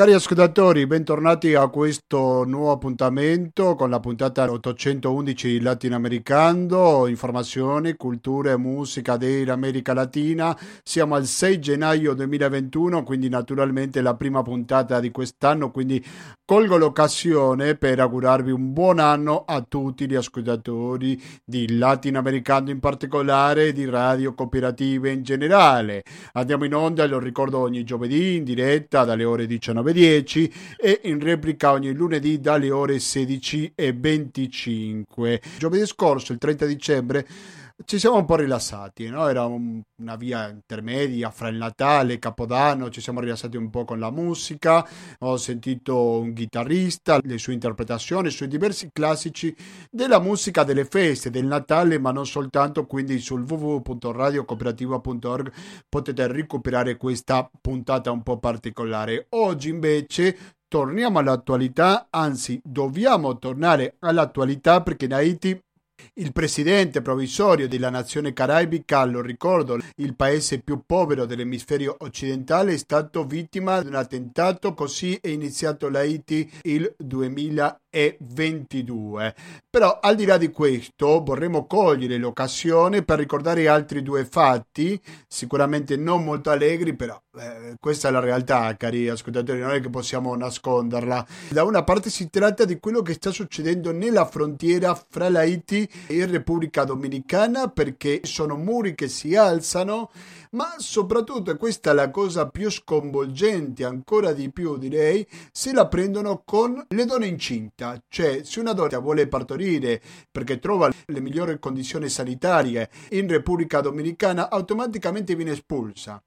cari ascoltatori, bentornati a questo nuovo appuntamento con la puntata 811 di Latinoamericano, informazioni, cultura e musica dell'America Latina. Siamo al 6 gennaio 2021, quindi naturalmente la prima puntata di quest'anno, quindi colgo l'occasione per augurarvi un buon anno a tutti gli ascoltatori di Latinoamericano in particolare e di radio cooperative in generale. Andiamo in onda, lo ricordo ogni giovedì in diretta dalle ore 19.10 e in replica ogni lunedì dalle ore 16.25. Giovedì scorso, il 30 dicembre, ci siamo un po' rilassati, no? era un, una via intermedia fra il Natale e Capodanno, ci siamo rilassati un po' con la musica, ho sentito un chitarrista, le sue interpretazioni sui diversi classici della musica delle feste, del Natale, ma non soltanto, quindi sul www.radiocooperativa.org potete recuperare questa puntata un po' particolare. Oggi invece torniamo all'attualità, anzi dobbiamo tornare all'attualità perché in Haiti il presidente provvisorio della nazione caraibica, lo ricordo, il paese più povero dell'emisfero occidentale, è stato vittima di un attentato, così è iniziato l'Haiti il 2022. Però al di là di questo vorremmo cogliere l'occasione per ricordare altri due fatti, sicuramente non molto allegri, però eh, questa è la realtà, cari ascoltatori, non è che possiamo nasconderla. Da una parte si tratta di quello che sta succedendo nella frontiera fra l'Haiti e Repubblica Dominicana perché sono muri che si alzano, ma soprattutto, e questa è la cosa più sconvolgente, ancora di più direi, se la prendono con le donne incinta, cioè se una donna vuole partorire perché trova le migliori condizioni sanitarie in Repubblica Dominicana, automaticamente viene espulsa.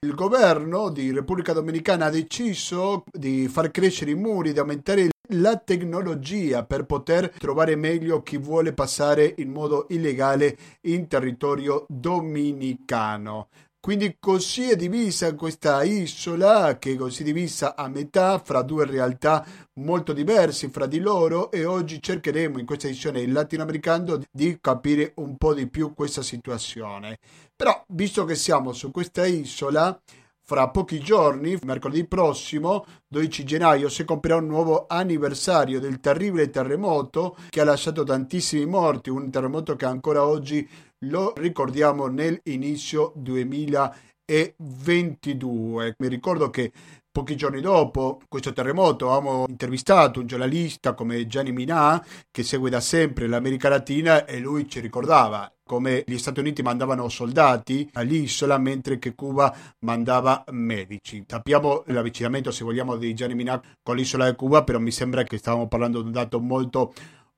Il governo di Repubblica Dominicana ha deciso di far crescere i muri, di aumentare la tecnologia per poter trovare meglio chi vuole passare in modo illegale in territorio dominicano. Quindi così è divisa questa isola, che è così divisa a metà fra due realtà molto diverse fra di loro e oggi cercheremo in questa edizione latinoamericana di capire un po' di più questa situazione. Però, visto che siamo su questa isola, fra pochi giorni, mercoledì prossimo, 12 gennaio, si compirà un nuovo anniversario del terribile terremoto che ha lasciato tantissimi morti, un terremoto che ancora oggi lo ricordiamo nell'inizio 2022. Mi ricordo che Pochi giorni dopo questo terremoto abbiamo intervistato un giornalista come Gianni Minà che segue da sempre l'America Latina e lui ci ricordava come gli Stati Uniti mandavano soldati all'isola mentre che Cuba mandava medici. Sappiamo l'avvicinamento, se vogliamo, di Gianni Minà con l'isola di Cuba, però mi sembra che stavamo parlando di un dato molto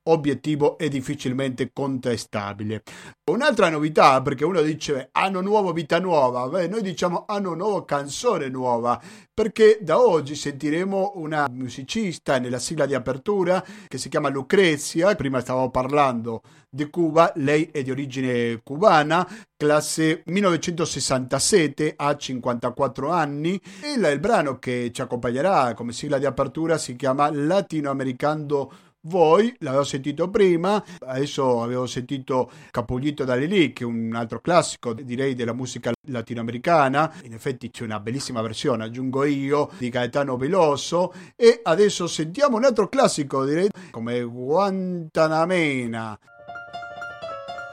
obiettivo e difficilmente contestabile. Un'altra novità, perché uno dice anno nuovo, vita nuova, Beh, noi diciamo anno nuovo, canzone nuova, perché da oggi sentiremo una musicista nella sigla di apertura che si chiama Lucrezia, prima stavamo parlando di Cuba, lei è di origine cubana, classe 1967, ha 54 anni. E il, il brano che ci accompagnerà come sigla di apertura si chiama Latinoamericano voi, l'avevo sentito prima, adesso avevo sentito Capuglito da Lili, che è un altro classico, direi, della musica latinoamericana. In effetti c'è una bellissima versione, aggiungo io, di Gaetano Veloso. E adesso sentiamo un altro classico, direi, come Guantanamena.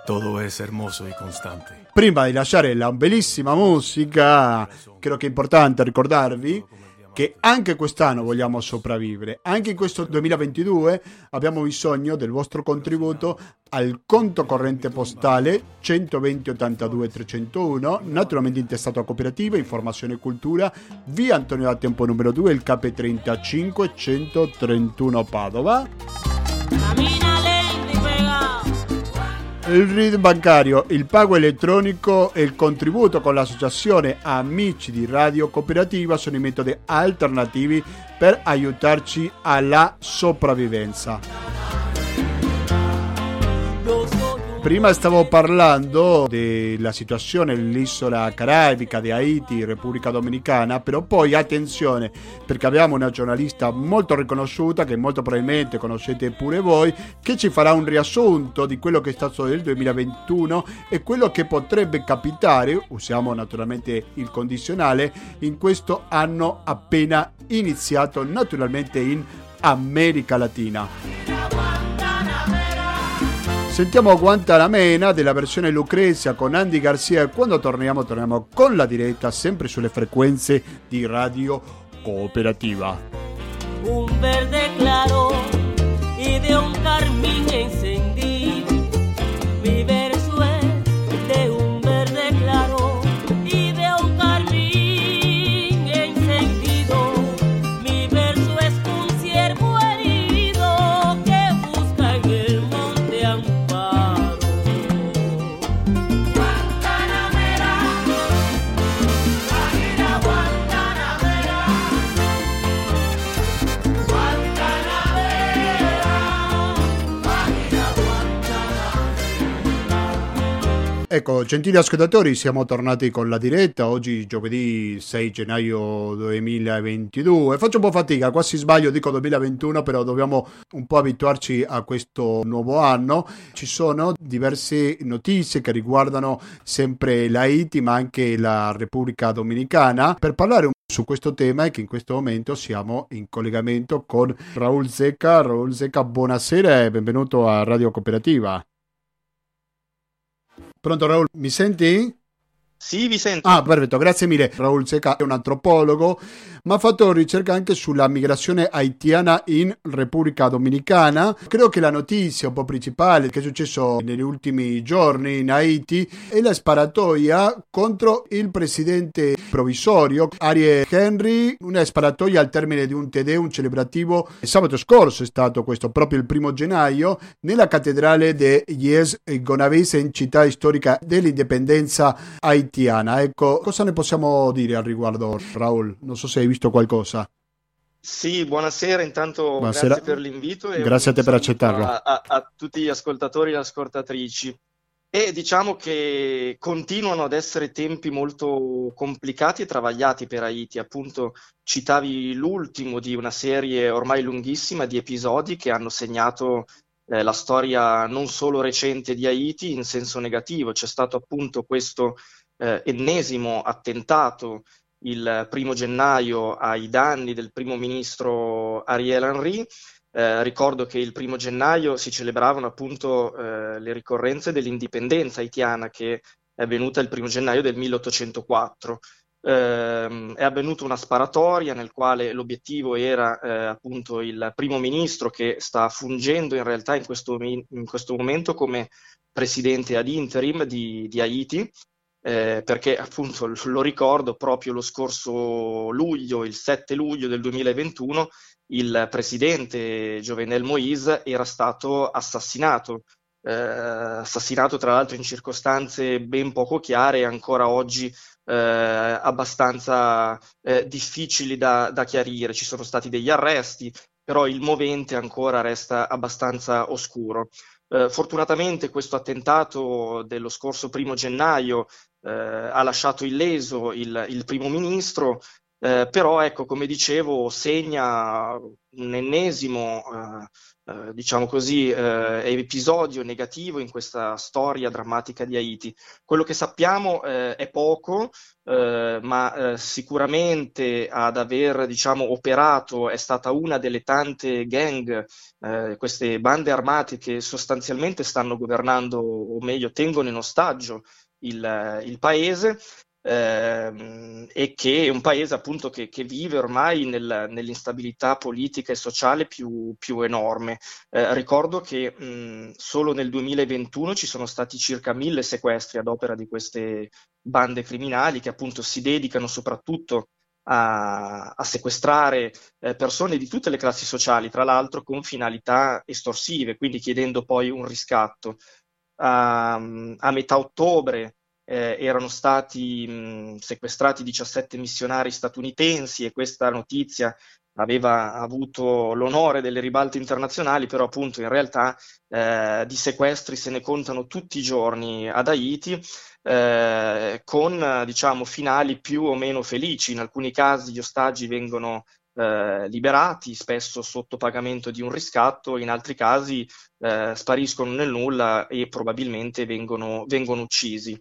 Todo es hermoso y constante. Prima di lasciare la bellissima musica, credo che è importante ricordarvi che anche quest'anno vogliamo sopravvivere. Anche in questo 2022 abbiamo bisogno del vostro contributo al conto corrente postale 120 82 301, naturalmente intestato a cooperativa, informazione e cultura, via Antonio da Tempo numero 2, il KP35 131 Padova. Il RID bancario, il pago elettronico e il contributo con l'associazione Amici di Radio Cooperativa sono i metodi alternativi per aiutarci alla sopravvivenza. Prima stavo parlando della situazione nell'isola caraibica di Haiti, Repubblica Dominicana, però poi attenzione perché abbiamo una giornalista molto riconosciuta che molto probabilmente conoscete pure voi, che ci farà un riassunto di quello che è stato nel 2021 e quello che potrebbe capitare, usiamo naturalmente il condizionale, in questo anno appena iniziato naturalmente in America Latina. Sentiamo Guantanamera della versione Lucrezia con Andy Garcia e quando torniamo torniamo con la diretta sempre sulle frequenze di Radio Cooperativa. Un verde Ecco, gentili ascoltatori, siamo tornati con la diretta, oggi giovedì 6 gennaio 2022. Faccio un po' fatica, quasi sbaglio, dico 2021, però dobbiamo un po' abituarci a questo nuovo anno. Ci sono diverse notizie che riguardano sempre l'Haiti, ma anche la Repubblica Dominicana. Per parlare un su questo tema e che in questo momento siamo in collegamento con Raul Zecca. Raul Zecca, buonasera e benvenuto a Radio Cooperativa. Pronto Raul, mi senti? Sì, vi sento. Ah, perfetto, grazie mille. Raul Seca è un antropologo, ma ha fatto ricerca anche sulla migrazione haitiana in Repubblica Dominicana. Credo che la notizia un po' principale che è successo negli ultimi giorni in Haiti è la sparatoria contro il presidente provvisorio Ariel Henry, una sparatoria al termine di un Tedeum celebrativo. Sabato scorso è stato questo, proprio il primo gennaio, nella cattedrale di Yes Gonavese in città storica dell'indipendenza haitiana. Ecco, cosa ne possiamo dire al riguardo, Raul? Non so se hai visto qualcosa. Sì, buonasera, intanto Buonasera. grazie per l'invito e Grazie a te per accettarlo. A, a- a tutti gli ascoltatori e le ascoltatrici. E diciamo che continuano ad essere tempi molto complicati e travagliati per Haiti. Appunto, citavi l'ultimo di una serie ormai lunghissima di episodi che hanno segnato eh, la storia non solo recente di Haiti in senso negativo. C'è stato appunto questo eh, ennesimo attentato il primo gennaio ai danni del primo ministro Ariel Henry. Eh, ricordo che il primo gennaio si celebravano appunto eh, le ricorrenze dell'indipendenza haitiana che è avvenuta il primo gennaio del 1804. Ehm, è avvenuta una sparatoria nel quale l'obiettivo era eh, appunto il primo ministro che sta fungendo in realtà in questo, in questo momento come presidente ad interim di, di Haiti, eh, perché appunto lo ricordo proprio lo scorso luglio, il 7 luglio del 2021, il presidente Jovenel Moïse era stato assassinato, eh, assassinato tra l'altro in circostanze ben poco chiare e ancora oggi eh, abbastanza eh, difficili da, da chiarire. Ci sono stati degli arresti, però il movente ancora resta abbastanza oscuro. Eh, fortunatamente questo attentato dello scorso primo gennaio eh, ha lasciato illeso il, il primo ministro, eh, però ecco, come dicevo, segna un ennesimo, eh, eh, diciamo così, eh, episodio negativo in questa storia drammatica di Haiti. Quello che sappiamo eh, è poco, ma sicuramente ad aver, diciamo, operato è stata una delle tante gang, queste bande armate che sostanzialmente stanno governando, o meglio, tengono in ostaggio il, il paese ehm, e che è un paese appunto che, che vive ormai nel- nell'instabilità politica e sociale più, più enorme. Eh, ricordo che mh, solo nel 2021 ci sono stati circa mille sequestri ad opera di queste bande criminali che appunto si dedicano soprattutto a, a sequestrare eh, persone di tutte le classi sociali, tra l'altro con finalità estorsive, quindi chiedendo poi un riscatto. A, metà ottobre eh, erano stati mh, sequestrati 17 missionari statunitensi e questa notizia aveva avuto l'onore delle ribalte internazionali, però appunto in realtà eh, di sequestri se ne contano tutti i giorni ad Haiti. Eh, con diciamo finali più o meno felici. In alcuni casi gli ostaggi vengono eh, liberati, spesso sotto pagamento di un riscatto, in altri casi eh, spariscono nel nulla e probabilmente vengono, vengono uccisi.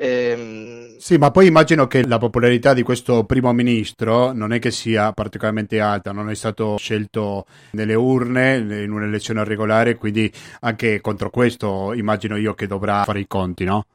Ehm... Sì, ma poi immagino che la popolarità di questo primo ministro non è che sia particolarmente alta, non è stato scelto nelle urne in un'elezione regolare, quindi anche contro questo immagino io che dovrà fare i conti, no?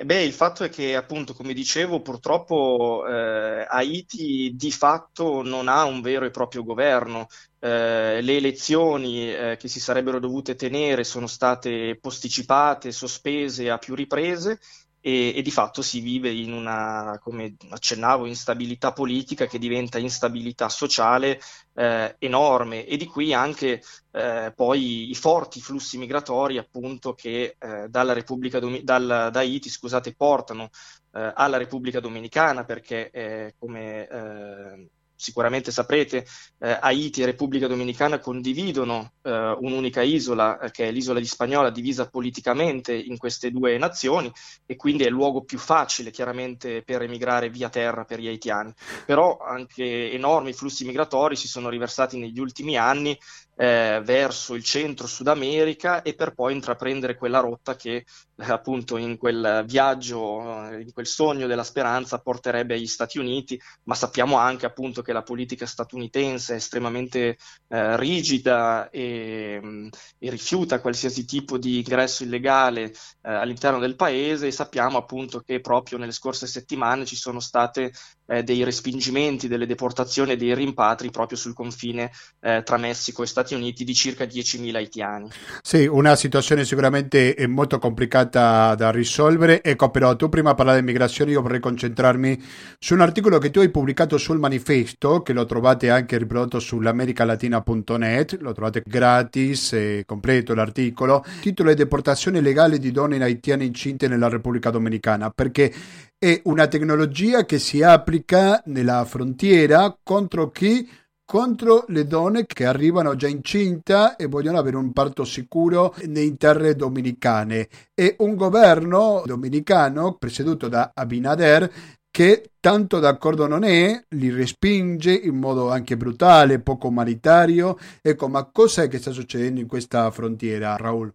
Beh, il fatto è che, appunto, come dicevo, purtroppo eh, Haiti di fatto non ha un vero e proprio governo. Eh, le elezioni eh, che si sarebbero dovute tenere sono state posticipate, sospese a più riprese e, e, di fatto si vive in una, come accennavo, instabilità politica che diventa instabilità sociale eh, enorme. E di qui anche eh, poi i forti flussi migratori appunto che eh, dalla Repubblica Domi- dal, da Haiti scusate, portano eh, alla Repubblica Dominicana perché eh, come eh, sicuramente saprete, eh, Haiti e Repubblica Dominicana condividono eh, un'unica isola, eh, che è l'isola di Spagnola, divisa politicamente in queste due nazioni e quindi è il luogo più facile chiaramente per emigrare via terra per gli haitiani. Però anche enormi flussi migratori si sono riversati negli ultimi anni eh, verso il centro Sud America e per poi intraprendere quella rotta che eh, appunto in quel viaggio, eh, in quel sogno della speranza porterebbe agli Stati Uniti, ma sappiamo anche appunto che la politica statunitense è estremamente eh, rigida e, mm, e, rifiuta qualsiasi tipo di ingresso illegale eh, all'interno del paese e sappiamo appunto che proprio nelle scorse settimane ci sono state eh, dei respingimenti, delle deportazioni e dei rimpatri proprio sul confine tra Messico e Stati Uniti di circa 10.000 haitiani. Sì, una situazione sicuramente molto complicata da risolvere. Ecco, però tu prima parlavi di migrazione, io vorrei concentrarmi su un articolo che tu hai pubblicato sul manifesto, che lo trovate anche riprodotto sull'americalatina.net, lo trovate gratis e completo l'articolo. Il titolo è Deportazione legale di donne haitiane incinte nella Repubblica Dominicana, perché è una tecnologia che si applica nella frontiera contro chi contro le donne che arrivano già incinta e vogliono avere un parto sicuro nei terre dominicane e un governo dominicano presieduto da Abinader che tanto d'accordo non è, li respinge in modo anche brutale, poco umanitario. Ecco, ma cosa è che sta succedendo in questa frontiera, Raul?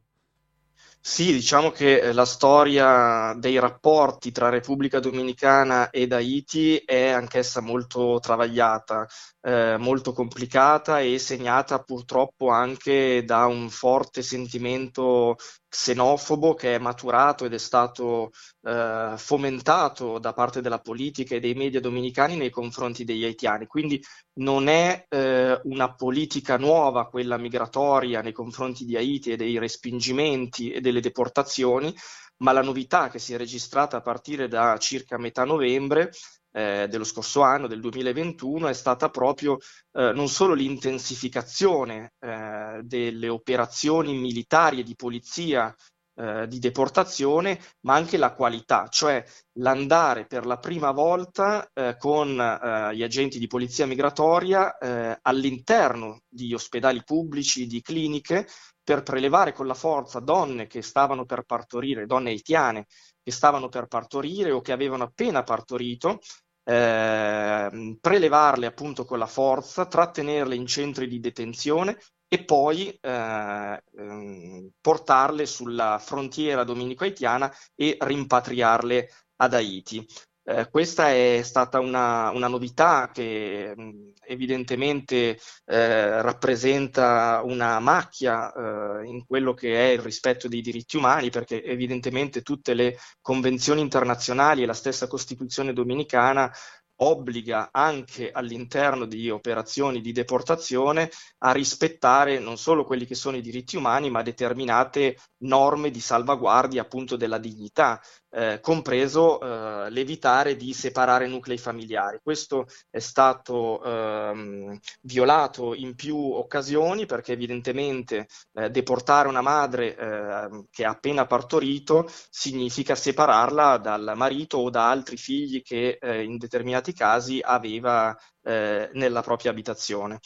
Sì, diciamo che eh, la storia dei rapporti tra Repubblica Dominicana ed Haiti è anch'essa molto travagliata, eh, molto complicata e segnata purtroppo anche da un forte sentimento xenofobo che è maturato ed è stato eh, fomentato da parte della politica e dei media dominicani nei confronti degli haitiani. Quindi non è eh, una politica nuova quella migratoria nei confronti di Haiti e dei respingimenti e delle deportazioni, ma la novità che si è registrata a partire da circa metà novembre eh, dello scorso anno, del 2021, è stata proprio eh, non solo l'intensificazione eh, delle operazioni militari e di polizia eh, di deportazione, ma anche la qualità, cioè l'andare per la prima volta eh, con eh, gli agenti di polizia migratoria all'interno di ospedali pubblici, di cliniche, per prelevare con la forza donne che stavano per partorire, donne haitiane che stavano per partorire o che avevano appena partorito eh, prelevarle appunto con la forza, trattenerle in centri di detenzione e poi eh, ehm, portarle sulla frontiera dominico-haitiana e rimpatriarle ad Haiti. Eh, questa è stata una, una novità che mh, evidentemente eh, rappresenta una macchia eh, in quello che è il rispetto dei diritti umani, perché evidentemente tutte le convenzioni internazionali e la stessa Costituzione dominicana obbliga anche all'interno di operazioni di deportazione a rispettare non solo quelli che sono i diritti umani, ma determinate norme di salvaguardia appunto della dignità eh, compreso eh, l'evitare di separare nuclei familiari. Questo è stato ehm, violato in più occasioni perché evidentemente eh, deportare una madre ehm, che ha appena partorito significa separarla dal marito o da altri figli che eh, in determinati casi aveva eh, nella propria abitazione.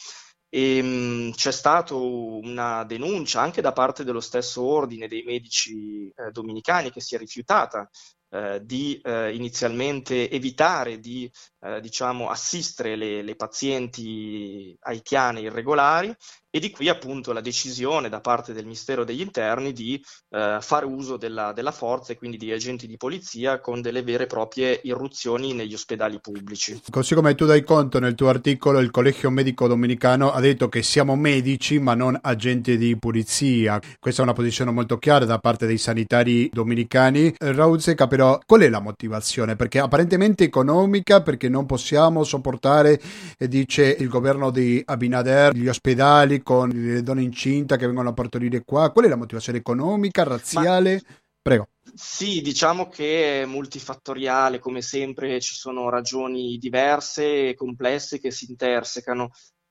E, mh, c'è stata una denuncia anche da parte dello stesso ordine dei medici eh, dominicani che si è rifiutata eh, di eh, inizialmente evitare di eh, diciamo, assistere le, le pazienti haitiane irregolari e di qui appunto la decisione da parte del Ministero degli Interni di eh, fare uso della, della, forza e quindi di agenti di polizia con delle vere e proprie irruzioni negli ospedali pubblici. Così come tu dai conto nel tuo articolo, il Collegio Medico Dominicano ha detto che siamo medici ma non agenti di polizia. Questa è una posizione molto chiara da parte dei sanitari dominicani. Raul Seca però qual è la motivazione? Perché apparentemente economica, perché non possiamo sopportare, dice il governo di Abinader, gli ospedali con le donne incinta che vengono a partorire qua? Qual è la motivazione economica, razziale? Ma... Prego. Sì, diciamo che è multifattoriale, come sempre ci sono ragioni diverse e complesse che si intersecano.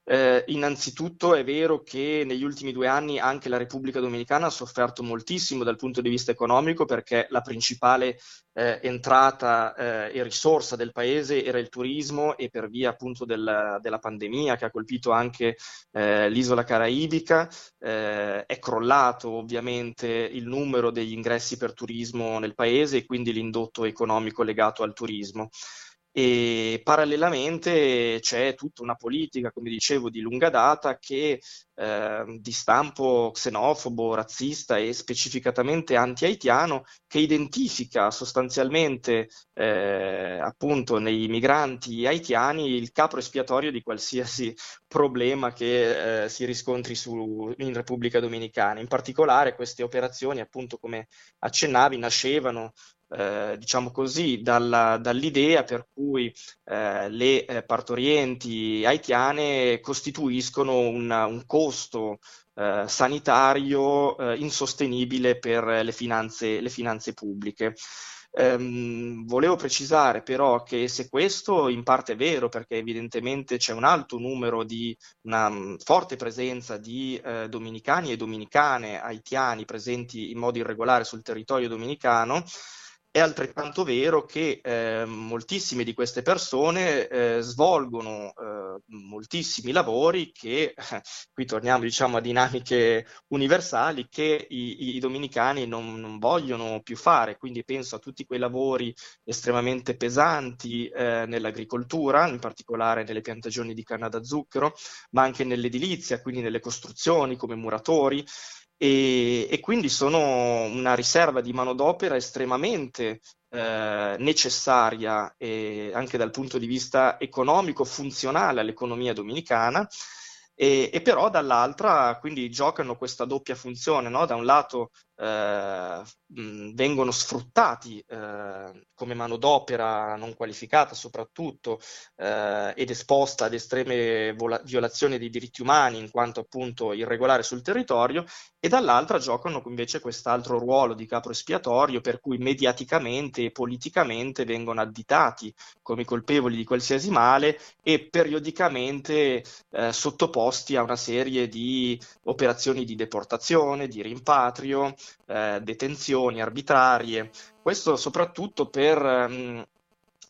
Eh, innanzitutto è vero che negli ultimi due anni anche la Repubblica Dominicana ha sofferto moltissimo dal punto di vista economico perché la principale eh, entrata eh, e risorsa del paese era il turismo e per via appunto del, della pandemia che ha colpito anche eh, l'isola caraibica eh, è crollato ovviamente il numero degli ingressi per turismo nel paese e quindi l'indotto economico legato al turismo e parallelamente c'è tutta una politica, come dicevo, di lunga data che eh, di stampo xenofobo, razzista e specificatamente anti-haitiano che identifica sostanzialmente eh, appunto nei migranti haitiani il capro espiatorio di qualsiasi problema che eh, si riscontri su, in Repubblica Dominicana. In particolare queste operazioni, appunto come accennavi, nascevano eh, diciamo così, dalla, dall'idea per cui eh, le eh, partorienti haitiane costituiscono un, un costo eh, sanitario eh, insostenibile per le finanze, le finanze pubbliche. Um, volevo precisare però che se questo in parte è vero, perché evidentemente c'è un alto numero di una um, forte presenza di uh, dominicani e dominicane haitiani presenti in modo irregolare sul territorio dominicano, è altrettanto vero che eh, moltissime di queste persone eh, svolgono eh, moltissimi lavori che, qui torniamo diciamo, a dinamiche universali, che i, i dominicani non, non, vogliono più fare. Quindi penso a tutti quei lavori estremamente pesanti eh, nell'agricoltura, in particolare nelle piantagioni di canna da zucchero, ma anche nell'edilizia, quindi nelle costruzioni come muratori e, e quindi sono una riserva di manodopera estremamente eh, necessaria e anche dal punto di vista economico, funzionale all'economia dominicana. E, e, però dall'altra quindi giocano questa doppia funzione, no? da un lato eh, vengono sfruttati eh, come manodopera non qualificata soprattutto eh, ed esposta ad estreme vola- violazioni dei diritti umani in quanto appunto irregolare sul territorio e dall'altra giocano invece quest'altro ruolo di capro espiatorio per cui mediaticamente e politicamente vengono additati come colpevoli di qualsiasi male e periodicamente eh, sottoposti a una serie di operazioni di deportazione, di rimpatrio, eh, detenzioni arbitrarie, questo soprattutto per ehm,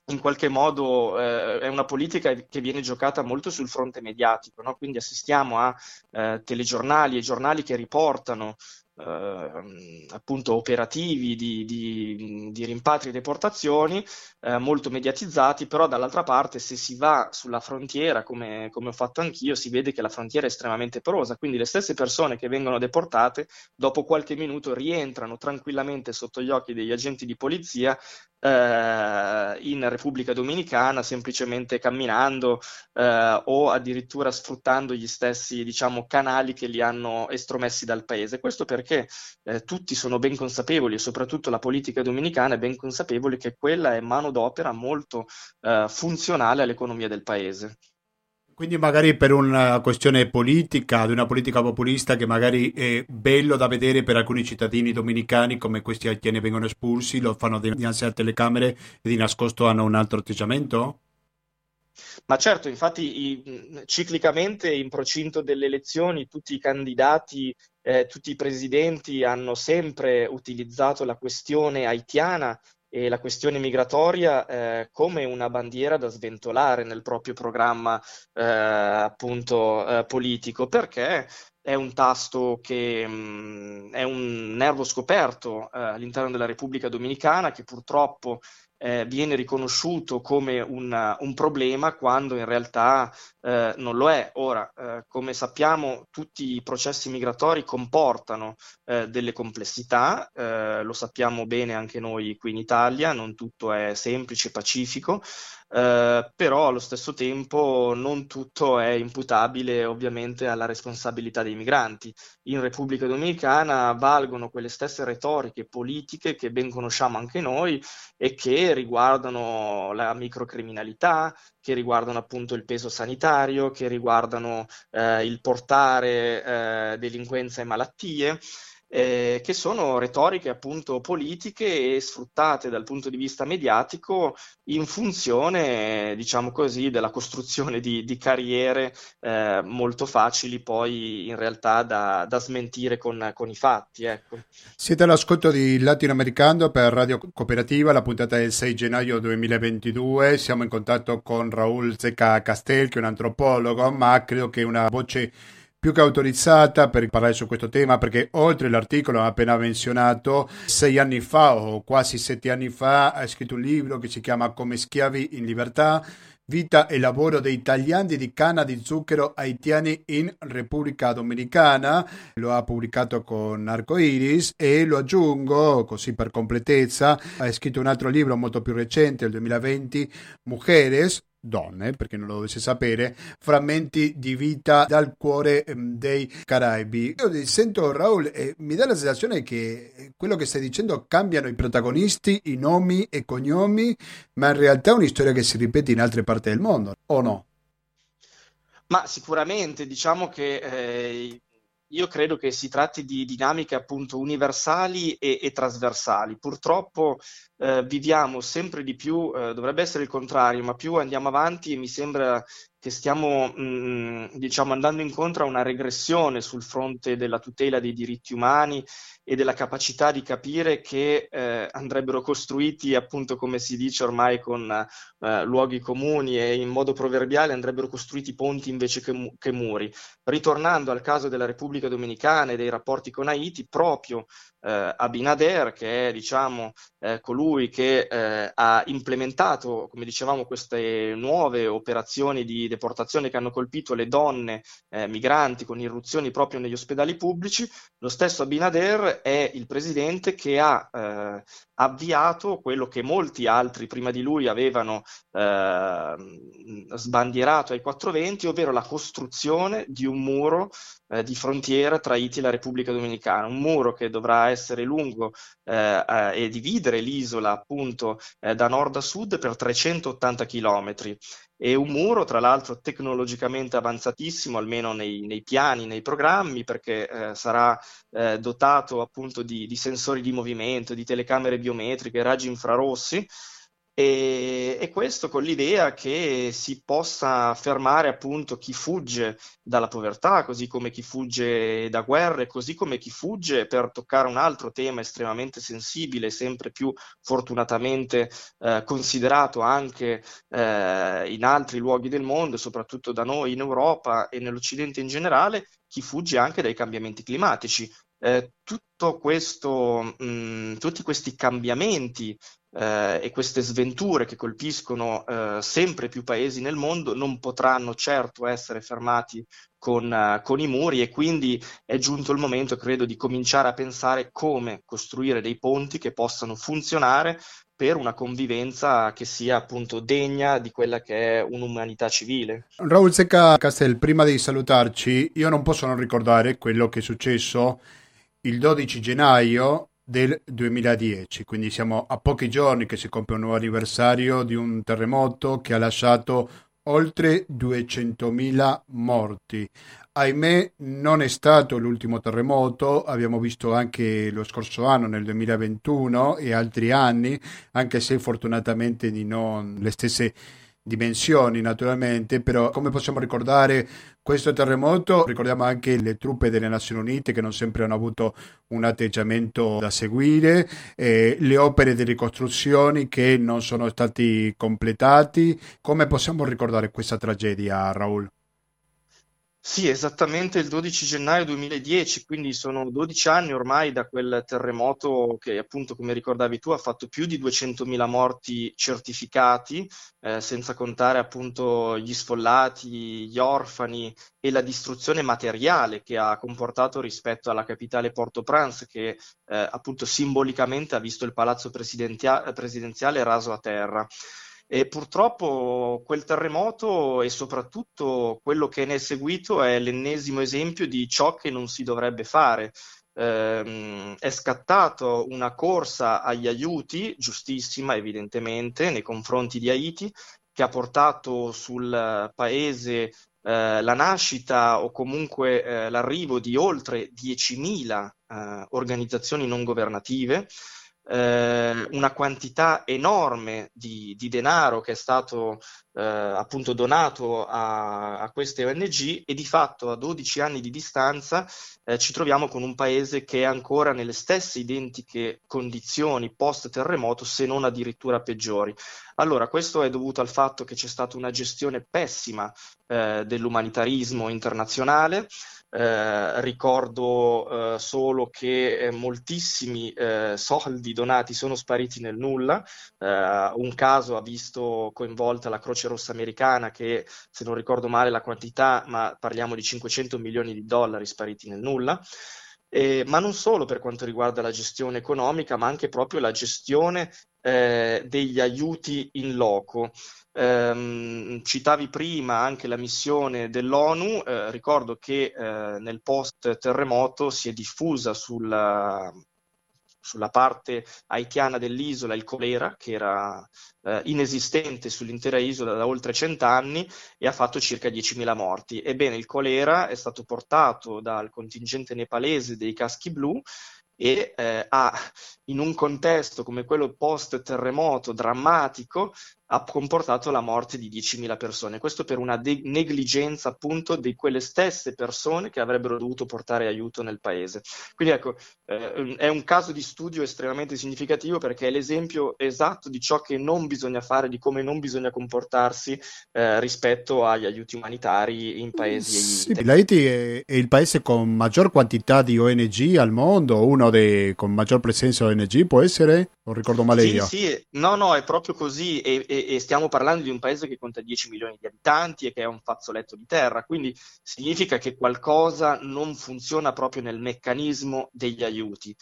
in qualche modo eh, è una politica che viene giocata molto sul fronte mediatico, no? quindi assistiamo a eh, telegiornali e giornali che riportano eh, appunto operativi di, di, di, rimpatri e deportazioni eh, molto mediatizzati, però dall'altra parte se si va sulla frontiera, come, come, ho fatto anch'io, si vede che la frontiera è estremamente porosa, quindi le stesse persone che vengono deportate dopo qualche minuto rientrano tranquillamente sotto gli occhi degli agenti di polizia eh, in Repubblica Dominicana semplicemente camminando eh, o addirittura sfruttando gli stessi diciamo, canali che li hanno estromessi dal paese. Questo perché eh, tutti sono ben consapevoli e soprattutto la politica dominicana è ben consapevole che quella è manodopera molto eh, funzionale all'economia del paese. Quindi magari per una questione politica, di una politica populista che magari è bello da vedere per alcuni cittadini dominicani come questi haitiani vengono espulsi, lo fanno dinanzi alle telecamere e di nascosto hanno un altro atteggiamento? Ma certo, infatti ciclicamente in procinto delle elezioni tutti i candidati, eh, tutti i presidenti hanno sempre utilizzato la questione haitiana e la questione migratoria eh, come una bandiera da sventolare nel proprio programma eh, appunto eh, politico, perché è un tasto che mh, mm, è un nervo scoperto eh, all'interno della Repubblica Dominicana che purtroppo eh, viene riconosciuto come un, un, problema quando in realtà eh, non lo è. Ora, eh, come sappiamo, tutti i processi migratori comportano eh, delle complessità, eh, lo sappiamo bene anche noi qui in Italia, non tutto è semplice, pacifico, eh, però allo stesso tempo non tutto è imputabile ovviamente alla responsabilità dei migranti. In Repubblica Dominicana valgono quelle stesse retoriche politiche che ben conosciamo anche noi e che riguardano la microcriminalità, che riguardano appunto il peso sanitario, che riguardano eh, il portare eh, delinquenza e malattie eh, che sono retoriche appunto politiche e sfruttate dal punto di vista mediatico in funzione, diciamo così, della costruzione di, di carriere eh, molto facili poi in realtà da, da smentire con, con, i fatti. Ecco. Siete all'ascolto di Latinoamericano per Radio Cooperativa, la puntata del 6 gennaio 2022. Siamo in contatto con Raul Zecca Castel, che è un antropologo, ma credo che una voce più che autorizzata per parlare su questo tema perché oltre l'articolo appena menzionato, sei anni fa o quasi sette anni fa ha scritto un libro che si chiama Come schiavi in libertà, vita e lavoro dei tagliandi di canna di zucchero haitiani in Repubblica Dominicana. Lo ha pubblicato con Arcoiris e lo aggiungo, così per completezza, ha scritto un altro libro molto più recente, il 2020, Mujeres, donne, perché non lo dovesse sapere, frammenti di vita dal cuore ehm, dei Caraibi. Io sento Raul e mi dà la sensazione che quello che stai dicendo cambiano i protagonisti, i nomi e cognomi, ma in realtà è una storia che si ripete in altre parti del mondo, o no? Ma sicuramente, diciamo che eh, io credo che si tratti di dinamiche appunto universali e, e trasversali. Purtroppo eh, viviamo sempre di più, eh, dovrebbe essere il contrario, ma più andiamo avanti e mi sembra che stiamo mh, mm, diciamo, andando incontro a una regressione sul fronte della tutela dei diritti umani e della capacità di capire che eh, andrebbero costruiti, appunto come si dice ormai con eh, luoghi comuni e in modo proverbiale, andrebbero costruiti ponti invece che, mu- che, muri. Ritornando al caso della Repubblica Dominicana e dei rapporti con Haiti, proprio eh, Abinader, che è diciamo, eh, colui che eh, ha implementato, come dicevamo, queste nuove operazioni di deportazione che hanno colpito le donne eh, migranti con irruzioni proprio negli ospedali pubblici, lo stesso Abinader è il presidente che ha eh, avviato quello che molti altri prima di lui avevano eh, sbandierato ai 420, ovvero la costruzione di un muro eh, di frontiera tra Haiti e la Repubblica Dominicana, un muro che dovrà essere lungo eh, eh, e dividere l'isola appunto eh, da nord a sud per 380 chilometri e un muro, tra l'altro, tecnologicamente avanzatissimo, almeno nei, nei piani, nei programmi, perché eh, sarà eh, dotato appunto di, di, sensori di movimento, di telecamere biometriche, raggi infrarossi. E, e, questo con l'idea che si possa fermare appunto chi fugge dalla povertà, così come chi fugge da guerre, così come chi fugge per toccare un altro tema estremamente sensibile, sempre più fortunatamente eh, considerato anche eh, in altri luoghi del mondo, soprattutto da noi in Europa e nell'Occidente in generale, chi fugge anche dai cambiamenti climatici. Eh, questo, mh, tutti questi cambiamenti eh, e queste sventure che colpiscono eh, sempre più paesi nel mondo non potranno certo essere fermati con, uh, con, i muri e quindi è giunto il momento, credo, di cominciare a pensare come costruire dei ponti che possano funzionare per una convivenza che sia appunto degna di quella che è un'umanità civile. Raul Secca Castel, prima di salutarci, io non posso non ricordare quello che è successo il 12 gennaio del 2010, quindi siamo a pochi giorni che si compie un nuovo anniversario di un terremoto che ha lasciato oltre 200.000 morti. Ahimè, non è stato l'ultimo terremoto, abbiamo visto anche lo scorso anno, nel 2021, e altri anni, anche se fortunatamente di non le stesse dimensioni naturalmente, però come possiamo ricordare questo terremoto, ricordiamo anche le truppe delle Nazioni Unite che non sempre hanno avuto un atteggiamento da seguire, eh, le opere di ricostruzione che non sono stati completati. Come possiamo ricordare questa tragedia, Raul? Sì, esattamente il 12 gennaio 2010, quindi sono 12 anni ormai da quel terremoto che appunto, come ricordavi tu, ha fatto più di 200.000 morti certificati, eh, senza contare appunto gli sfollati, gli orfani e la distruzione materiale che ha comportato rispetto alla capitale Port-au-Prince, che eh, appunto simbolicamente ha visto il palazzo presidenziale raso a terra. E purtroppo quel terremoto e soprattutto quello che ne è seguito è l'ennesimo esempio di ciò che non si dovrebbe fare. Eh, è scattata una corsa agli aiuti, giustissima evidentemente, nei confronti di Haiti, che ha portato sul paese eh, la nascita o comunque eh, l'arrivo di oltre 10.000 eh, organizzazioni non governative eh, una quantità enorme di, di, denaro che è stato eh, appunto donato a, a, queste ONG e di fatto a 12 anni di distanza eh, ci troviamo con un paese che è ancora nelle stesse identiche condizioni post terremoto se non addirittura peggiori. Allora, questo è dovuto al fatto che c'è stata una gestione pessima eh, dell'umanitarismo internazionale, eh, ricordo eh, solo che eh, moltissimi eh, soldi donati sono spariti nel nulla. Eh, un caso ha visto coinvolta la Croce Rossa americana che, se non ricordo male la quantità, ma parliamo di 500 milioni di dollari spariti nel nulla. Eh, ma non solo per quanto riguarda la gestione economica, ma anche proprio la gestione eh, degli aiuti in loco. Eh, citavi prima anche la missione dell'ONU, eh, ricordo che eh, nel post terremoto si è diffusa sulla, sulla parte haitiana dell'isola il colera, che era eh, inesistente sull'intera isola da oltre cent'anni e ha fatto circa 10.000 morti. Ebbene, il colera è stato portato dal contingente nepalese dei caschi blu e eh, ha, in un contesto come quello post terremoto drammatico, ha comportato la morte di 10.000 persone. Questo per una de- negligenza appunto di quelle stesse persone che avrebbero dovuto portare aiuto nel paese. Quindi ecco, eh, è un caso di studio estremamente significativo perché è l'esempio esatto di ciò che non bisogna fare, di come non bisogna comportarsi eh, rispetto agli aiuti umanitari in paesi. Sì, l'Haiti è, è, il paese con maggior quantità di ONG al mondo, uno dei, con maggior presenza ONG, può essere? Non ricordo male sì, io. Sì, no, no, è proprio così. E, e, e, stiamo parlando di un paese che conta 10 milioni di abitanti e che è un fazzoletto di terra, quindi significa che qualcosa non funziona proprio nel meccanismo degli aiuti.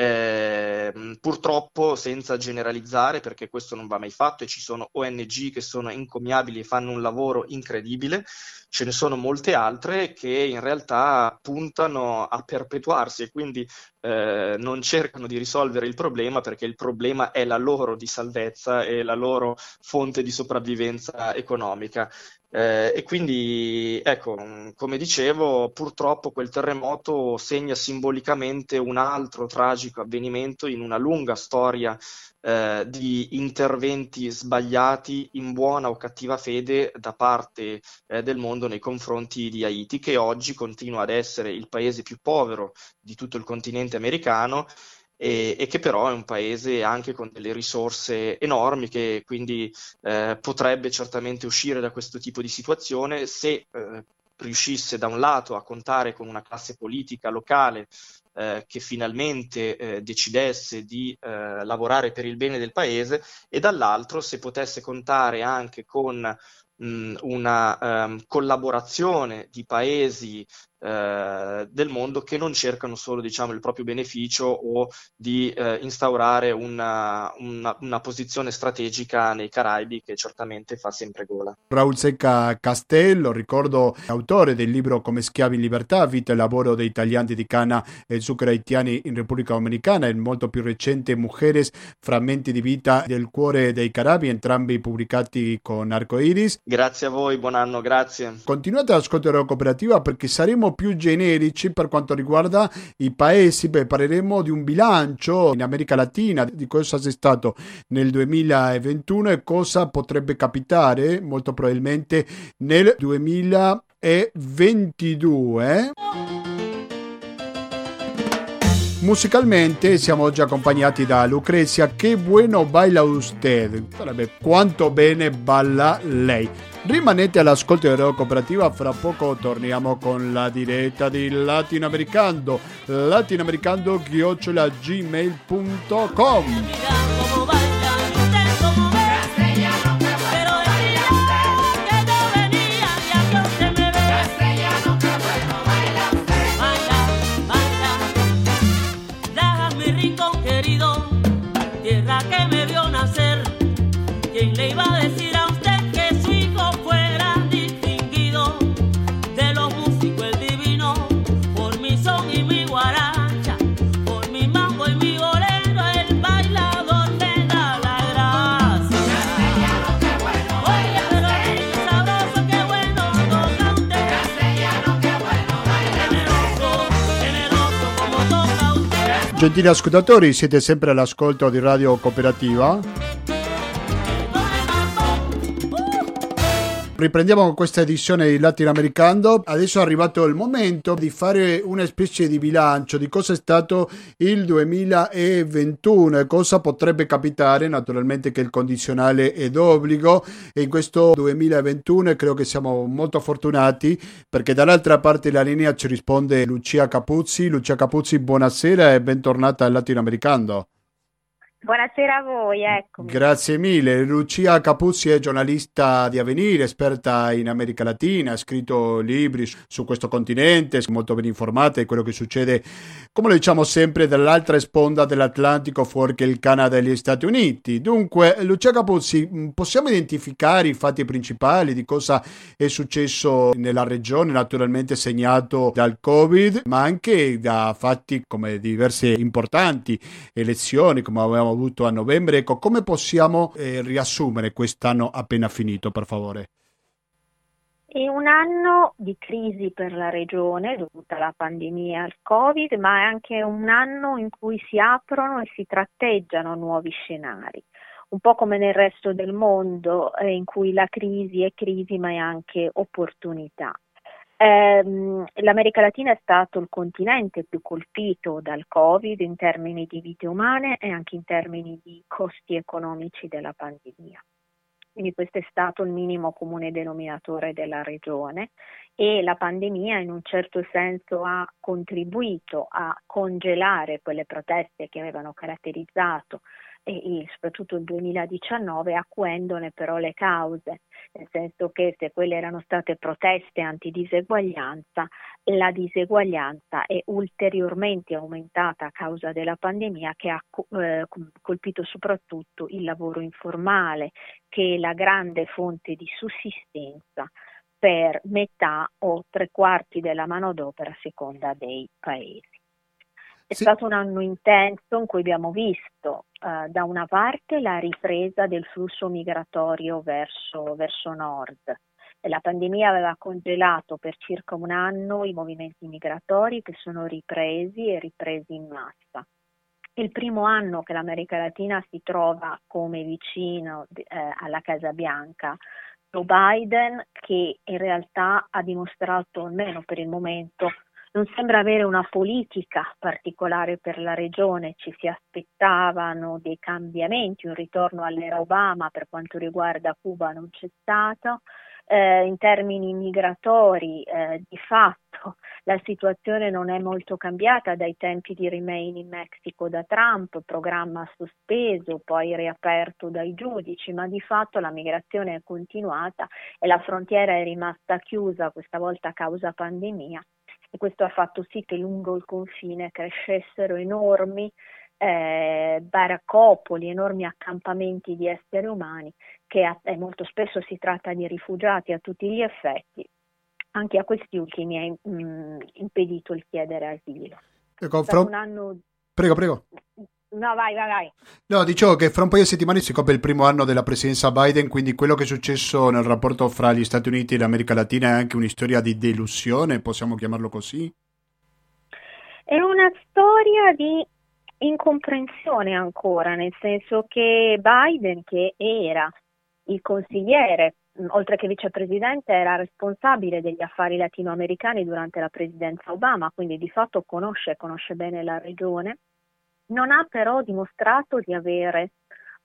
Eh, purtroppo, senza generalizzare, perché questo non va mai fatto e ci sono ONG che sono incommiabili e fanno un lavoro incredibile, ce ne sono molte altre che in realtà puntano a perpetuarsi e quindi eh, non cercano di risolvere il problema perché il problema è la loro di salvezza e la loro fonte di sopravvivenza economica. Eh, e quindi, ecco, come dicevo, purtroppo quel terremoto segna simbolicamente un altro tragico avvenimento in una lunga storia eh, di interventi sbagliati in buona o cattiva fede da parte eh, del mondo nei confronti di Haiti, che oggi continua ad essere il paese più povero di tutto il continente americano e, e, che però è un paese anche con delle risorse enormi che quindi eh, potrebbe certamente uscire da questo tipo di situazione. Se eh, riuscisse da un lato a contare con una classe politica locale eh, che finalmente eh, decidesse di eh, lavorare per il bene del paese e dall'altro se potesse contare anche con mh, una um, collaborazione di paesi eh, del mondo che non cercano solo diciamo, il proprio beneficio o di eh, instaurare una, una, una, posizione strategica nei Caraibi che certamente fa sempre gola. Raul Secca Castello, ricordo autore del libro Come schiavi in libertà, vita e lavoro dei taglianti di canna e zucchero haitiani in Repubblica Dominicana, il molto più recente Mujeres, frammenti di vita del cuore dei Caraibi, entrambi pubblicati con Arcoiris. Grazie a voi, buon anno, grazie. Continuate ad ascoltare la cooperativa perché saremo più generici per quanto riguarda i paesi, beh, parleremo di un bilancio in America Latina, di cosa c'è stato nel 2021 e cosa potrebbe capitare molto probabilmente nel 2022. Musicalmente siamo oggi accompagnati da Lucrezia. Che bueno baila usted? Sarebbe quanto bene balla lei. Rimanete all'ascolto di Radio Cooperativa, fra poco torniamo con la diretta di Latinoamericano, latinoamericano-gmail.com. Gentili ascoltatori, siete sempre all'ascolto di Radio Cooperativa. Riprendiamo questa edizione di Latinoamericano. Adesso è arrivato il momento di fare una specie di bilancio di cosa è stato il 2021 e cosa potrebbe capitare. Naturalmente che il condizionale è d'obbligo e in questo 2021 credo che siamo molto fortunati perché dall'altra parte della linea ci risponde Lucia Capuzzi. Lucia Capuzzi, buonasera e bentornata al Latinoamericano. Buonasera a voi, ecco. Grazie mille. Lucia Capuzzi è giornalista di Avvenire, esperta in America Latina, ha scritto libri su questo continente, molto ben informata di quello che succede, come lo diciamo sempre, dall'altra sponda dell'Atlantico fuori che il Canada e gli Stati Uniti. Dunque, Lucia Capuzzi, mm, possiamo identificare i fatti principali di cosa è successo nella regione, naturalmente segnato dal Covid, ma anche da fatti come diverse importanti elezioni, come avevamo avuto a novembre. Ecco, come possiamo eh, riassumere quest'anno appena finito, per favore? È un anno di crisi per la regione dovuta alla pandemia al Covid, ma è anche un anno in cui si aprono e si tratteggiano nuovi scenari. Un po' come nel resto del mondo, eh, in cui la crisi è crisi, ma è anche opportunità. Ehm, L'America Latina è stato il continente più colpito dal Covid in termini di vite umane e anche in termini di costi economici della pandemia. Quindi questo è stato il minimo comune denominatore della regione e la pandemia in un certo senso ha contribuito a congelare quelle proteste che avevano caratterizzato e, soprattutto il 2019 acuendone però le cause, nel senso che se quelle erano state proteste antidiseguaglianza, la diseguaglianza è ulteriormente aumentata a causa della pandemia che ha eh, colpito soprattutto il lavoro informale, che è la grande fonte di sussistenza per metà o tre quarti della manodopera a seconda dei paesi. È sì. stato un anno intenso in cui abbiamo visto eh, da una parte la ripresa del flusso migratorio verso, verso nord. La pandemia aveva congelato per circa un anno i movimenti migratori che sono ripresi e ripresi in massa. Il primo anno che l'America Latina si trova come vicino eh, alla Casa Bianca, Joe Biden, che in realtà ha dimostrato, almeno per il momento, non sembra avere una politica particolare per la regione, ci si aspettavano dei cambiamenti, un ritorno all'era Obama per quanto riguarda Cuba non c'è stato. Eh, in termini migratori, eh, di fatto la situazione non è molto cambiata dai tempi di Remain in Mexico da Trump, programma sospeso, poi riaperto dai giudici, ma di fatto la migrazione è continuata e la frontiera è rimasta chiusa, questa volta a causa pandemia, e questo ha fatto sì che lungo il confine crescessero enormi eh, baraccopoli, enormi accampamenti di esseri umani che a, eh, molto spesso si tratta di rifugiati a tutti gli effetti. Anche a questi ultimi è mh, mm, impedito il chiedere asilo. Un anno... Prego, prego. No, vai, vai, vai. No, dicevo che fra un paio di settimane si copre il primo anno della presidenza Biden, quindi quello che è successo nel rapporto fra gli Stati Uniti e l'America Latina è anche una storia di delusione, possiamo chiamarlo così? È una storia di incomprensione ancora, nel senso che Biden, che era il consigliere, oltre che vicepresidente, era responsabile degli affari latinoamericani durante la presidenza Obama, quindi di fatto conosce, conosce bene la regione non ha però dimostrato di avere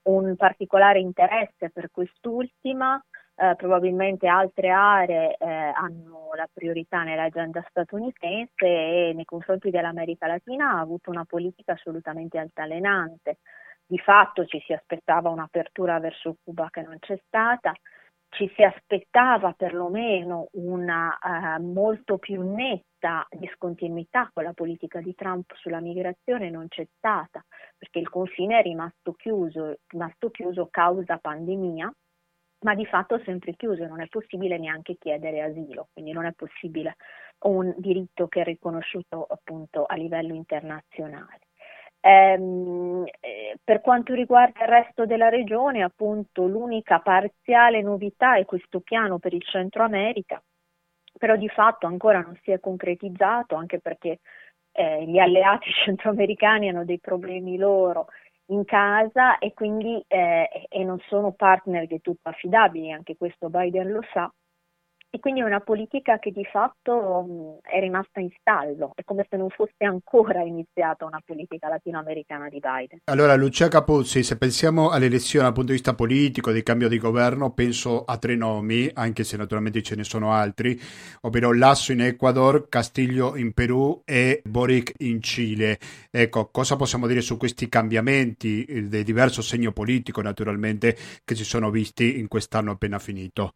un particolare interesse per quest'ultima, eh, probabilmente altre aree eh, hanno la priorità nell'agenda statunitense e nei confronti dell'America Latina ha avuto una politica assolutamente altalenante. Di fatto ci si aspettava un'apertura verso Cuba che non c'è stata, ci si aspettava perlomeno una uh, molto più netta discontinuità con la politica di Trump sulla migrazione, non c'è stata perché il confine è rimasto chiuso, rimasto chiuso causa pandemia, ma di fatto sempre chiuso, non è possibile neanche chiedere asilo, quindi non è possibile un diritto che è riconosciuto appunto a livello internazionale. Ehm, eh, per quanto riguarda il resto della regione, appunto, l'unica parziale novità è questo piano per il Centro America, però di fatto ancora non si è concretizzato, anche perché eh, gli alleati centroamericani hanno dei problemi loro in casa e quindi eh, e non sono partner del tutto affidabili, anche questo Biden lo sa, e quindi è una politica che di fatto mh, è rimasta in stallo, è come se non fosse ancora iniziata una politica latinoamericana di Biden. Allora, Lucia Capuzzi, se pensiamo alle elezioni dal punto di vista politico, di cambio di governo, penso a tre nomi, anche se naturalmente ce ne sono altri, ovvero Lasso in Ecuador, Castiglio in Perù e Boric in Cile. Ecco, cosa possiamo dire su questi cambiamenti eh, di diverso segno politico, naturalmente, che si sono visti in quest'anno appena finito?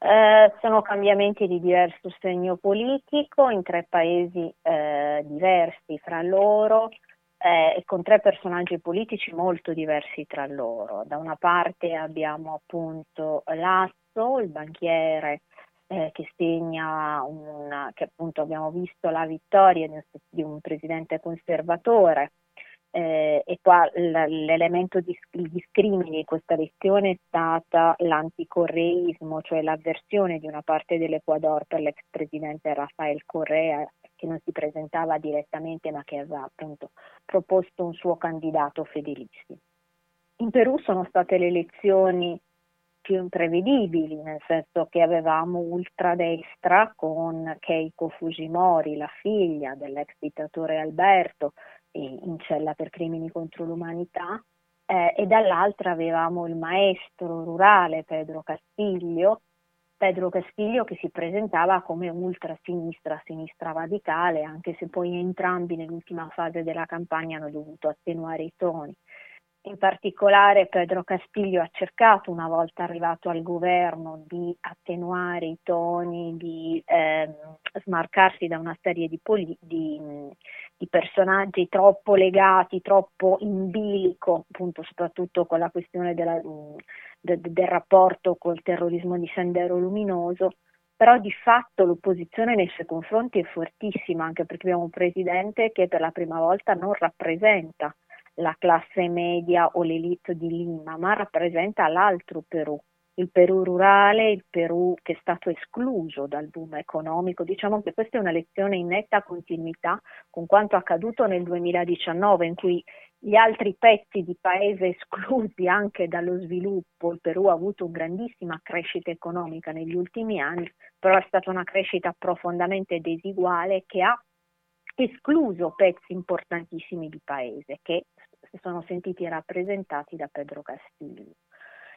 Eh, sono cambiamenti di diverso segno politico in tre paesi eh, diversi fra loro eh, e con tre personaggi politici molto diversi tra loro. Da una parte abbiamo appunto Lasso, il banchiere eh, che segna una, che appunto abbiamo visto la vittoria di un, di un presidente conservatore eh, e qua l- l'elemento di discrimine di questa lezione è stata l'anticorreismo, cioè l'avversione di una parte dell'Ecuador per l'ex presidente Rafael Correa che non si presentava direttamente ma che aveva appunto proposto un suo candidato fedelissimo. In Perù sono state le elezioni più imprevedibili, nel senso che avevamo ultradestra con Keiko Fujimori, la figlia dell'ex dittatore Alberto, in cella per crimini contro l'umanità, eh, e dall'altra avevamo il maestro rurale Pedro Castiglio, Pedro Castiglio che si presentava come ultra-sinistra, sinistra radicale, anche se poi entrambi nell'ultima fase della campagna hanno dovuto attenuare i toni. In particolare Pedro Castiglio ha cercato, una volta arrivato al governo, di attenuare i toni, di eh, smarcarsi da una serie di, poli- di, di, personaggi troppo legati, troppo in bilico, appunto soprattutto con la questione della, de, del rapporto col terrorismo di Sendero Luminoso, però di fatto l'opposizione nei suoi confronti è fortissima, anche perché abbiamo un presidente che per la prima volta non rappresenta la classe media o l'elite di Lima, ma rappresenta l'altro Perù, il Perù rurale, il Perù che è stato escluso dal boom economico. Diciamo che questa è una lezione in netta continuità con quanto accaduto nel 2019, in cui gli altri pezzi di paese esclusi anche dallo sviluppo, il Perù ha avuto una grandissima crescita economica negli ultimi anni, però è stata una crescita profondamente desiguale che ha escluso pezzi importantissimi di paese che si sono sentiti rappresentati da Pedro Castillo.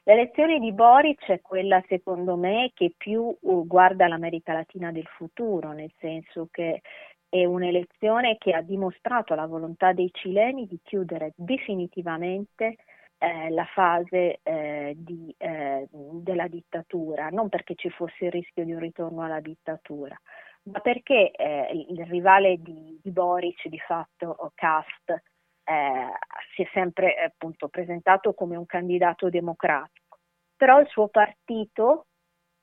L'elezione di Boric è quella, secondo me, che più uh, guarda l'America Latina del futuro, nel senso che è un'elezione che ha dimostrato la volontà dei cileni di chiudere definitivamente eh, la fase eh, di, eh, della dittatura, non perché ci fosse il rischio di un ritorno alla dittatura, ma perché eh, il rivale di, di, Boric, di fatto Cast, eh, si è sempre appunto presentato come un candidato democratico, però il suo partito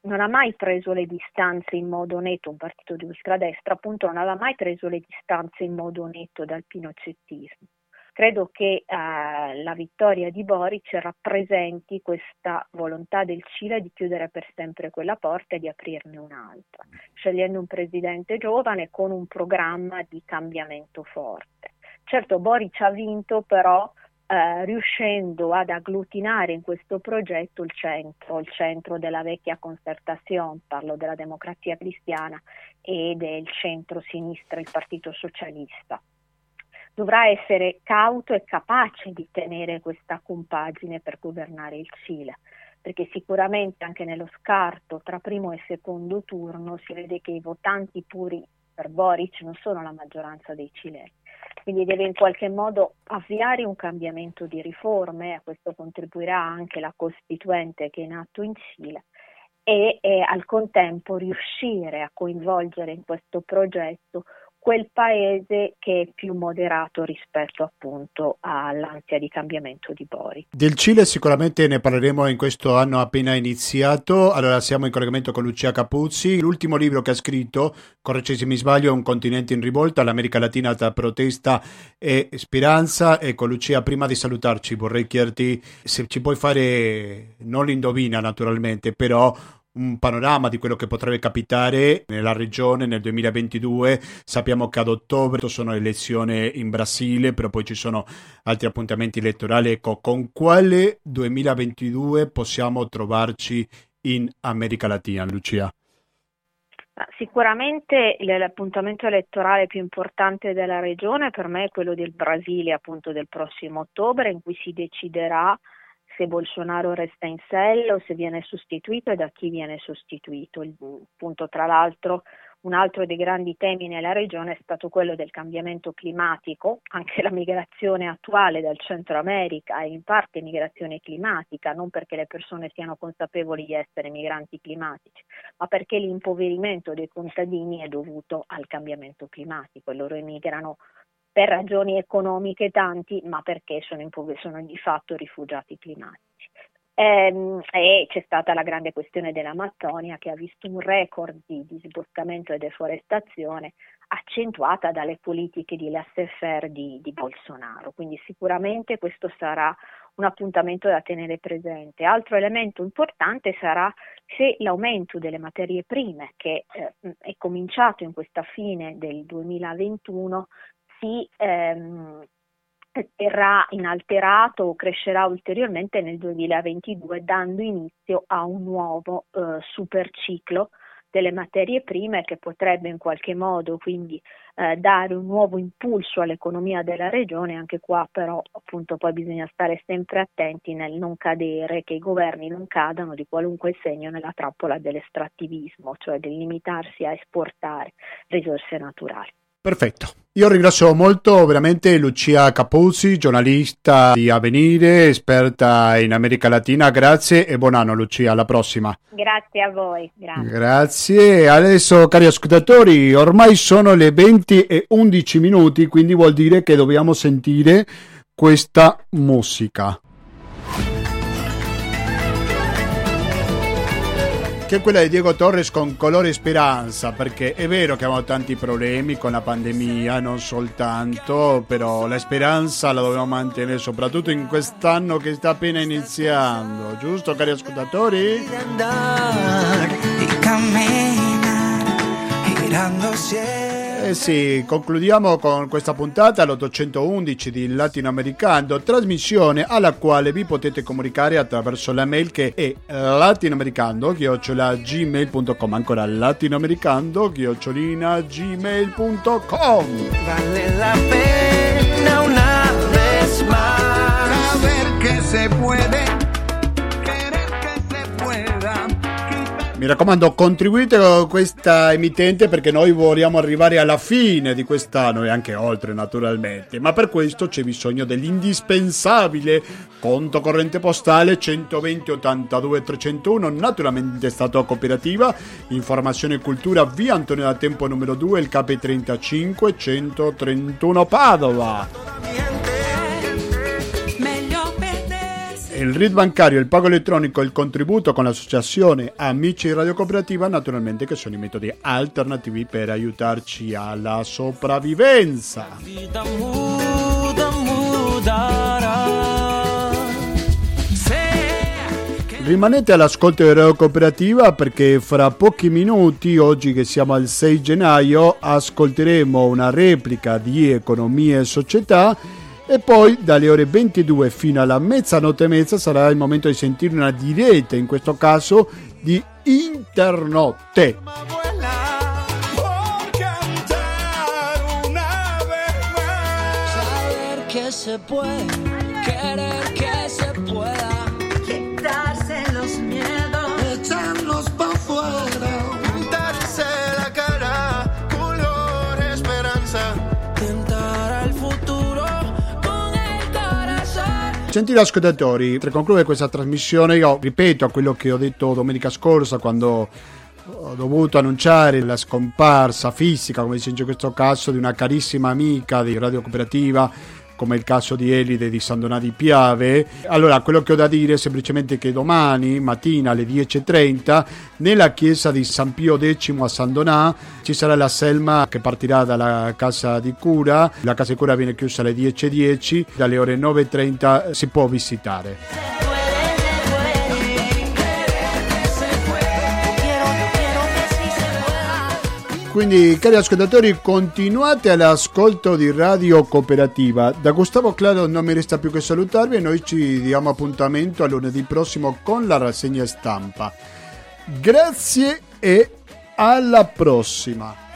non ha mai preso le distanze in modo netto, un partito di ultradestra appunto non aveva mai preso le distanze in modo netto dal pinocettismo. Credo che eh, la vittoria di Boric rappresenti questa volontà del Cile di chiudere per sempre quella porta e di aprirne un'altra, scegliendo un presidente giovane con un programma di cambiamento forte. Certo Boric ha vinto però eh, riuscendo ad agglutinare in questo progetto il centro, il centro della vecchia concertazione, parlo della democrazia cristiana e del centro-sinistra, il Partito Socialista. Dovrà essere cauto e capace di tenere questa compagine per governare il Cile perché sicuramente anche nello scarto tra primo e secondo turno si vede che i votanti puri per Boric non sono la maggioranza dei cileni quindi deve in qualche modo avviare un cambiamento di riforme, a questo contribuirà anche la Costituente che è in atto in Cile e, e al contempo riuscire a coinvolgere in questo progetto quel paese che è più moderato rispetto appunto all'ansia di cambiamento di Bori. Del Cile sicuramente ne parleremo in questo anno appena iniziato, allora siamo in collegamento con Lucia Capuzzi, l'ultimo libro che ha scritto, corregge se mi sbaglio, Un continente in rivolta, l'America Latina tra protesta e speranza. Ecco Lucia, prima di salutarci vorrei chiederti se ci puoi fare, non l'indovina naturalmente, però un panorama di quello che potrebbe capitare nella regione nel 2022. Sappiamo che ad ottobre sono elezioni in Brasile, però poi ci sono altri appuntamenti elettorali. Ecco, con quale 2022 possiamo trovarci in America Latina, Lucia? Sicuramente l'appuntamento elettorale più importante della regione per me è quello del Brasile, appunto del prossimo ottobre, in cui si deciderà se Bolsonaro resta in sella o se viene sostituito e da chi viene sostituito. Il punto, tra l'altro, un altro dei grandi temi nella regione è stato quello del cambiamento climatico, anche la migrazione attuale dal Centro America è in parte migrazione climatica, non perché le persone siano consapevoli di essere migranti climatici, ma perché l'impoverimento dei contadini è dovuto al cambiamento climatico e loro emigrano per ragioni economiche tanti, ma perché sono, impover- sono di fatto rifugiati climatici. Ehm, e c'è stata la grande questione dell'Amazzonia che ha visto un record di, di sboscamento e deforestazione accentuata dalle politiche di laissez-faire di, di Bolsonaro. Quindi sicuramente questo sarà un appuntamento da tenere presente. Altro elemento importante sarà se l'aumento delle materie prime, che eh, è cominciato in questa fine del 2021, si ehm, terrà inalterato o crescerà ulteriormente nel 2022 dando inizio a un nuovo eh, superciclo delle materie prime che potrebbe in qualche modo quindi eh, dare un nuovo impulso all'economia della regione, anche qua però appunto poi bisogna stare sempre attenti nel non cadere, che i governi non cadano di qualunque segno nella trappola dell'estrattivismo, cioè del limitarsi a esportare risorse naturali. Perfetto. Io ringrazio molto veramente Lucia Capuzzi, giornalista di Avenire, esperta in America Latina. Grazie e buon anno Lucia, alla prossima. Grazie a voi. Grazie. Grazie. Adesso cari ascoltatori, ormai sono le 20 e 11 minuti, quindi vuol dire che dobbiamo sentire questa musica. Che è quella di Diego Torres con colore speranza, perché è vero che abbiamo tanti problemi con la pandemia, non soltanto, però la speranza la dobbiamo mantenere soprattutto in quest'anno che sta appena iniziando, giusto cari ascoltatori? Eh sì, concludiamo con questa puntata all'811 di Latinoamericano, trasmissione alla quale vi potete comunicare attraverso la mail che è latinoamericando-gmail.com ancora latinoamericando-gmail.com Vale la pena una vez más saber que se puede, Mi raccomando, contribuite con questa emittente perché noi vogliamo arrivare alla fine di quest'anno e anche oltre naturalmente, ma per questo c'è bisogno dell'indispensabile conto corrente postale 120 82 301, naturalmente Stato Cooperativa, Informazione e Cultura, via Antonio da Tempo numero 2, il KP35 131 Padova. Il RID bancario, il pago elettronico il contributo con l'associazione Amici Radio Cooperativa, naturalmente che sono i metodi alternativi per aiutarci alla sopravvivenza. Rimanete all'ascolto di Radio Cooperativa perché fra pochi minuti, oggi che siamo al 6 gennaio, ascolteremo una replica di Economia e Società e poi dalle ore 22 fino alla mezzanotte e mezza sarà il momento di sentire una diretta, in questo caso di Internotte. Se puede, Gentili ascoltatori, per concludere questa trasmissione io ripeto quello che ho detto domenica scorsa quando ho dovuto annunciare la scomparsa fisica, come si dice in questo caso, di una carissima amica di Radio Cooperativa come il caso di Elide di San Donà di Piave. Allora, quello che ho da dire è semplicemente che domani mattina alle 10.30 nella chiesa di San Pio X a San Donà ci sarà la selma che partirà dalla casa di cura. La casa di cura viene chiusa alle 10.10, dalle ore 9.30 si può visitare. Quindi, cari ascoltatori, continuate all'ascolto di Radio Cooperativa. Da Gustavo Claro non mi resta più che salutarvi e noi ci diamo appuntamento a lunedì prossimo con la rassegna stampa. Grazie e alla prossima.